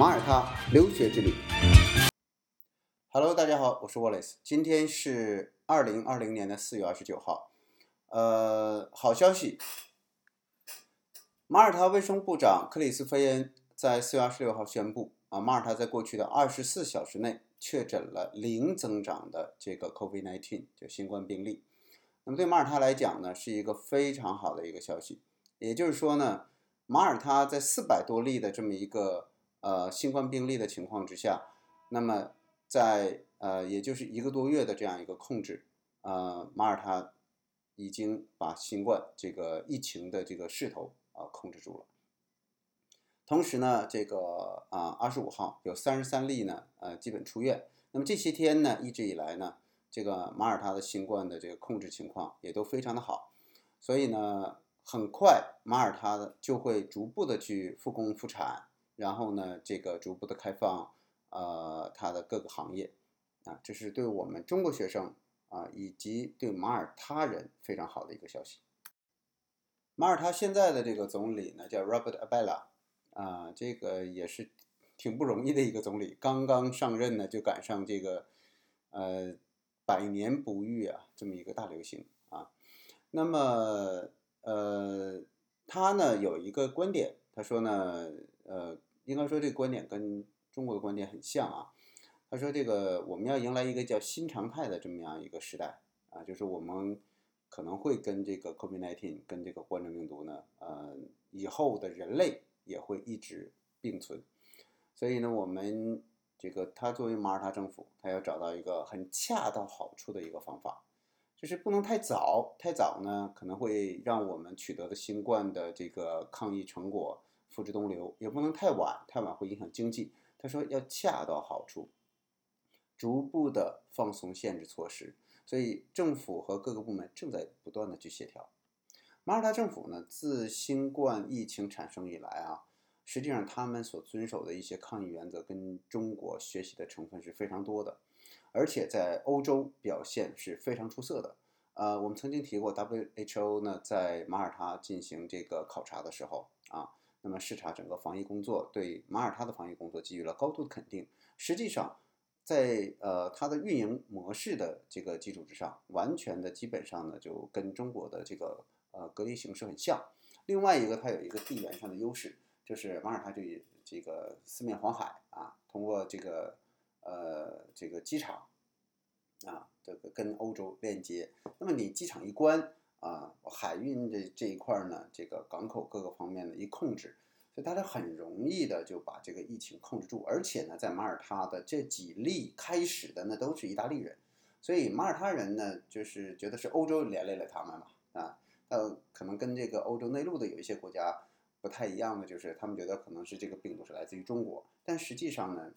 马耳他留学之旅。Hello，大家好，我是 Wallace，今天是二零二零年的四月二十九号。呃，好消息，马耳他卫生部长克里斯菲恩在四月二十六号宣布，啊，马耳他在过去的二十四小时内。确诊了零增长的这个 COVID-19，就新冠病例。那么对马耳他来讲呢，是一个非常好的一个消息。也就是说呢，马耳他在四百多例的这么一个呃新冠病例的情况之下，那么在呃也就是一个多月的这样一个控制，呃马耳他已经把新冠这个疫情的这个势头啊控制住了。同时呢，这个啊，二十五号有三十三例呢，呃，基本出院。那么这些天呢，一直以来呢，这个马耳他的新冠的这个控制情况也都非常的好。所以呢，很快马耳他的就会逐步的去复工复产，然后呢，这个逐步的开放，呃，它的各个行业，啊，这是对我们中国学生啊，以及对马耳他人非常好的一个消息。马耳他现在的这个总理呢，叫 Robert Abela。啊，这个也是挺不容易的一个总理，刚刚上任呢，就赶上这个呃百年不遇啊这么一个大流行啊。那么呃，他呢有一个观点，他说呢，呃，应该说这个观点跟中国的观点很像啊。他说这个我们要迎来一个叫新常态的这么样一个时代啊，就是我们可能会跟这个 COVID-19 跟这个冠状病毒呢，呃，以后的人类。也会一直并存，所以呢，我们这个他作为马耳他政府，他要找到一个很恰到好处的一个方法，就是不能太早，太早呢可能会让我们取得的新冠的这个抗疫成果付之东流，也不能太晚，太晚会影响经济。他说要恰到好处，逐步的放松限制措施，所以政府和各个部门正在不断的去协调。马耳他政府呢，自新冠疫情产生以来啊，实际上他们所遵守的一些抗疫原则跟中国学习的成分是非常多的，而且在欧洲表现是非常出色的。呃，我们曾经提过，WHO 呢在马耳他进行这个考察的时候啊，那么视察整个防疫工作，对马耳他的防疫工作给予了高度的肯定。实际上，在呃它的运营模式的这个基础之上，完全的基本上呢就跟中国的这个。呃，隔离形式很像。另外一个，它有一个地缘上的优势，就是马耳他这这个四面环海啊，通过这个呃这个机场啊，这个跟欧洲链接。那么你机场一关啊，海运这这一块呢，这个港口各个方面的一控制，所以大家很容易的就把这个疫情控制住。而且呢，在马耳他的这几例开始的呢都是意大利人，所以马耳他人呢就是觉得是欧洲连累了他们嘛啊。呃，可能跟这个欧洲内陆的有一些国家不太一样的，就是他们觉得可能是这个病毒是来自于中国，但实际上呢，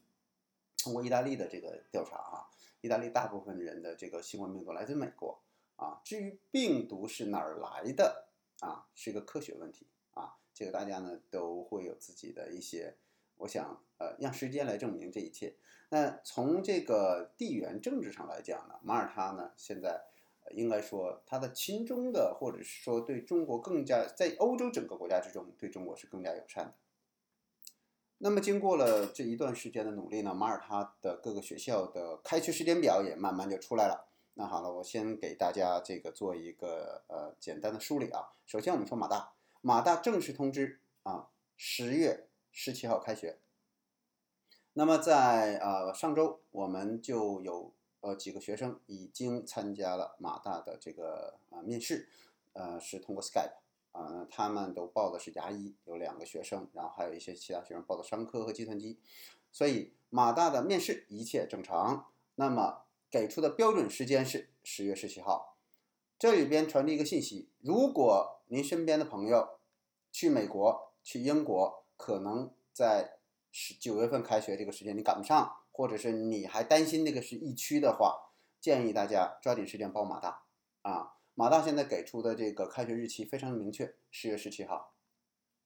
通过意大利的这个调查啊，意大利大部分人的这个新冠病毒来自美国啊。至于病毒是哪儿来的啊，是一个科学问题啊，这个大家呢都会有自己的一些，我想呃让时间来证明这一切。那从这个地缘政治上来讲呢，马耳他呢现在。应该说，它的亲中的，或者是说对中国更加在欧洲整个国家之中，对中国是更加友善的。那么，经过了这一段时间的努力呢，马耳他的各个学校的开学时间表也慢慢就出来了。那好了，我先给大家这个做一个呃简单的梳理啊。首先，我们说马大，马大正式通知啊，十月十七号开学。那么在呃上周，我们就有。呃，几个学生已经参加了马大的这个啊面试，呃，是通过 Skype 啊，他们都报的是牙医，有两个学生，然后还有一些其他学生报的商科和计算机，所以马大的面试一切正常。那么给出的标准时间是十月十七号。这里边传递一个信息：如果您身边的朋友去美国、去英国，可能在十九月份开学这个时间你赶不上，或者是你还担心那个是疫区的话，建议大家抓紧时间报马大啊。马大现在给出的这个开学日期非常明确，十月十七号。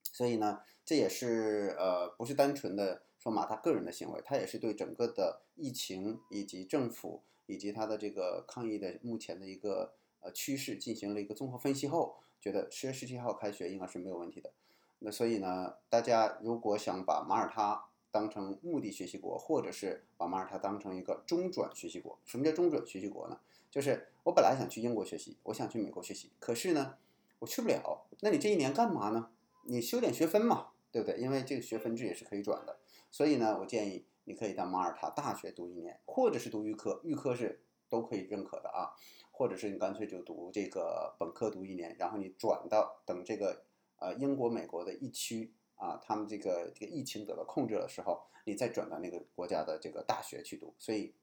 所以呢，这也是呃不是单纯的说马大个人的行为，他也是对整个的疫情以及政府以及它的这个抗疫的目前的一个呃趋势进行了一个综合分析后，觉得十月十七号开学应该是没有问题的。那所以呢，大家如果想把马耳他当成目的学习国，或者是把马耳他当成一个中转学习国，什么叫中转学习国呢？就是我本来想去英国学习，我想去美国学习，可是呢，我去不了。那你这一年干嘛呢？你修点学分嘛，对不对？因为这个学分制也是可以转的。所以呢，我建议你可以到马耳他大学读一年，或者是读预科，预科是都可以认可的啊。或者是你干脆就读这个本科读一年，然后你转到等这个呃英国、美国的疫区啊，他们这个这个疫情得到控制的时候，你再转到那个国家的这个大学去读。所以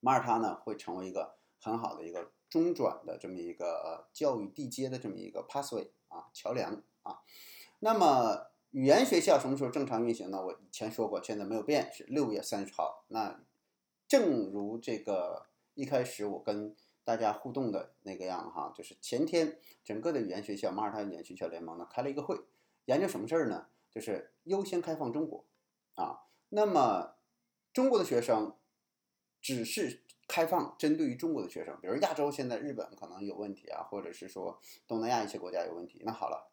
马耳他呢会成为一个。很好的一个中转的这么一个教育地接的这么一个 pathway 啊桥梁啊，那么语言学校什么时候正常运行呢？我以前说过，现在没有变，是六月三十号。那正如这个一开始我跟大家互动的那个样哈，就是前天整个的语言学校马耳他语言学校联盟呢开了一个会，研究什么事儿呢？就是优先开放中国啊。那么中国的学生只是。开放针对于中国的学生，比如亚洲现在日本可能有问题啊，或者是说东南亚一些国家有问题。那好了，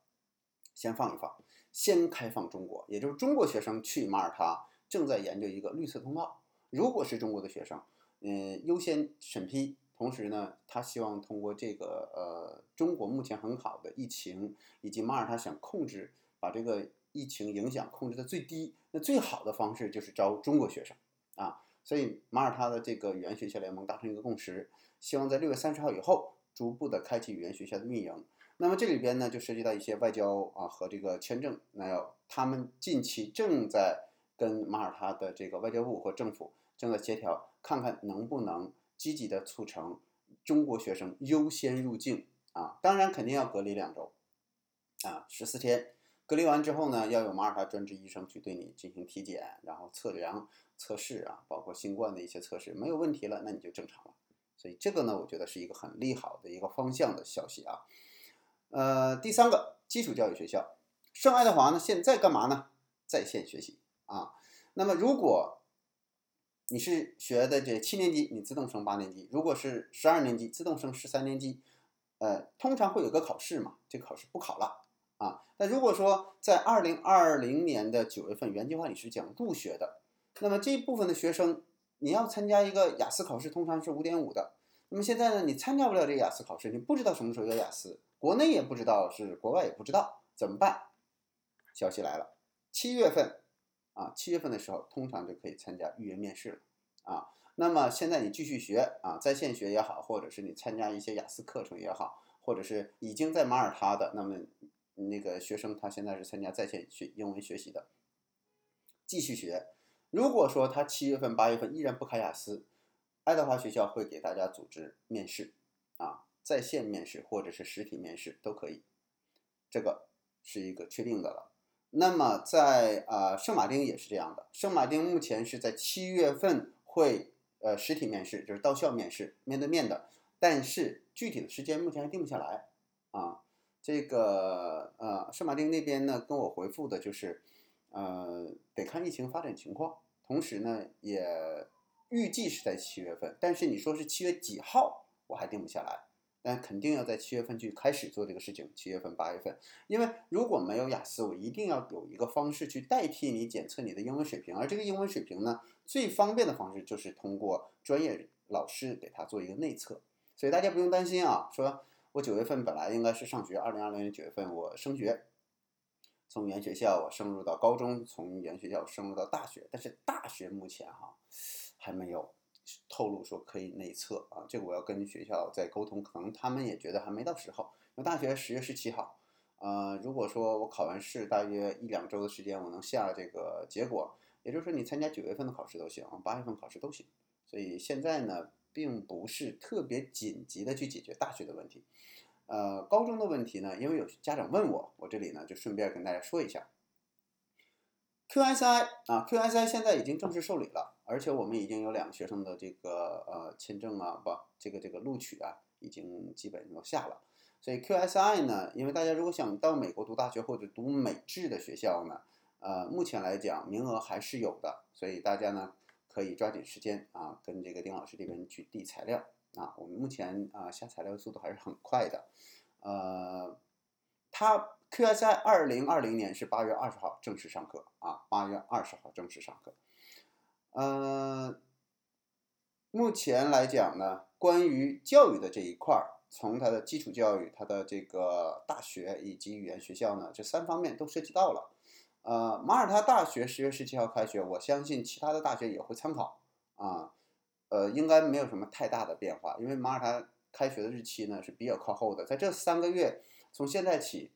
先放一放，先开放中国，也就是中国学生去马耳他正在研究一个绿色通道。如果是中国的学生，嗯，优先审批。同时呢，他希望通过这个呃中国目前很好的疫情，以及马耳他想控制把这个疫情影响控制在最低，那最好的方式就是招中国学生啊。所以马耳他的这个语言学校联盟达成一个共识，希望在六月三十号以后逐步的开启语言学校的运营。那么这里边呢就涉及到一些外交啊和这个签证，那要他们近期正在跟马耳他的这个外交部和政府正在协调，看看能不能积极的促成中国学生优先入境啊。当然肯定要隔离两周啊，十四天。隔离完之后呢，要有马耳他专职医生去对你进行体检，然后测量。测试啊，包括新冠的一些测试没有问题了，那你就正常了。所以这个呢，我觉得是一个很利好的一个方向的消息啊。呃，第三个基础教育学校，圣爱德华呢，现在干嘛呢？在线学习啊。那么如果你是学的这七年级，你自动升八年级；如果是十二年级，自动升十三年级。呃，通常会有个考试嘛，这考试不考了啊。那如果说在二零二零年的九月份原计划里是讲入学的。那么这一部分的学生，你要参加一个雅思考试，通常是五点五的。那么现在呢，你参加不了这个雅思考试，你不知道什么时候有雅思，国内也不知道，是国外也不知道，怎么办？消息来了，七月份啊，七月份的时候，通常就可以参加预约面试了啊。那么现在你继续学啊，在线学也好，或者是你参加一些雅思课程也好，或者是已经在马耳他的，那么那个学生他现在是参加在线学英文学习的，继续学。如果说他七月份、八月份依然不开雅思，爱德华学校会给大家组织面试，啊，在线面试或者是实体面试都可以，这个是一个确定的了。那么在啊圣马丁也是这样的，圣马丁目前是在七月份会呃实体面试，就是到校面试，面对面的，但是具体的时间目前还定不下来啊。这个呃圣马丁那边呢跟我回复的就是。呃，得看疫情发展情况，同时呢，也预计是在七月份，但是你说是七月几号，我还定不下来，但肯定要在七月份去开始做这个事情，七月份、八月份，因为如果没有雅思，我一定要有一个方式去代替你检测你的英文水平，而这个英文水平呢，最方便的方式就是通过专业老师给他做一个内测，所以大家不用担心啊，说我九月份本来应该是上学，二零二零年九月份我升学。从原学校我升入到高中，从原学校升入到大学，但是大学目前哈还没有透露说可以内测啊，这个我要跟学校再沟通，可能他们也觉得还没到时候。那大学十月十七号，呃，如果说我考完试大约一两周的时间，我能下这个结果，也就是说你参加九月份的考试都行，八月份考试都行。所以现在呢，并不是特别紧急的去解决大学的问题。呃，高中的问题呢，因为有家长问我，我这里呢就顺便跟大家说一下。QSI 啊，QSI 现在已经正式受理了，而且我们已经有两个学生的这个呃签证啊，不，这个这个录取啊，已经基本都下了。所以 QSI 呢，因为大家如果想到美国读大学或者读美制的学校呢，呃，目前来讲名额还是有的，所以大家呢可以抓紧时间啊，跟这个丁老师这边去递材料啊。我们目前啊下材料速度还是很快的，呃，他。QSI 二零二零年是八月二十号正式上课啊，八月二十号正式上课。嗯，目前来讲呢，关于教育的这一块儿，从它的基础教育、它的这个大学以及语言学校呢，这三方面都涉及到了。呃，马耳他大学十月十七号开学，我相信其他的大学也会参考啊。呃，应该没有什么太大的变化，因为马耳他开学的日期呢是比较靠后的，在这三个月，从现在起。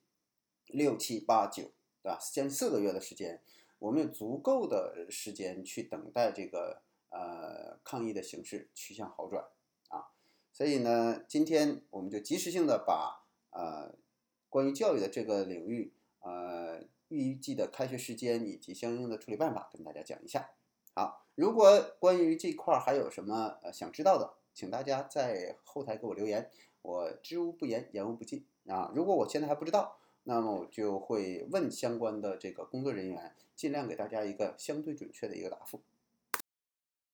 六七八九，对吧？先四个月的时间，我们有足够的时间去等待这个呃抗疫的形势趋向好转啊。所以呢，今天我们就及时性的把呃关于教育的这个领域呃预计的开学时间以及相应的处理办法跟大家讲一下。好，如果关于这块还有什么呃想知道的，请大家在后台给我留言，我知无不言，言无不尽啊。如果我现在还不知道。那么我就会问相关的这个工作人员，尽量给大家一个相对准确的一个答复。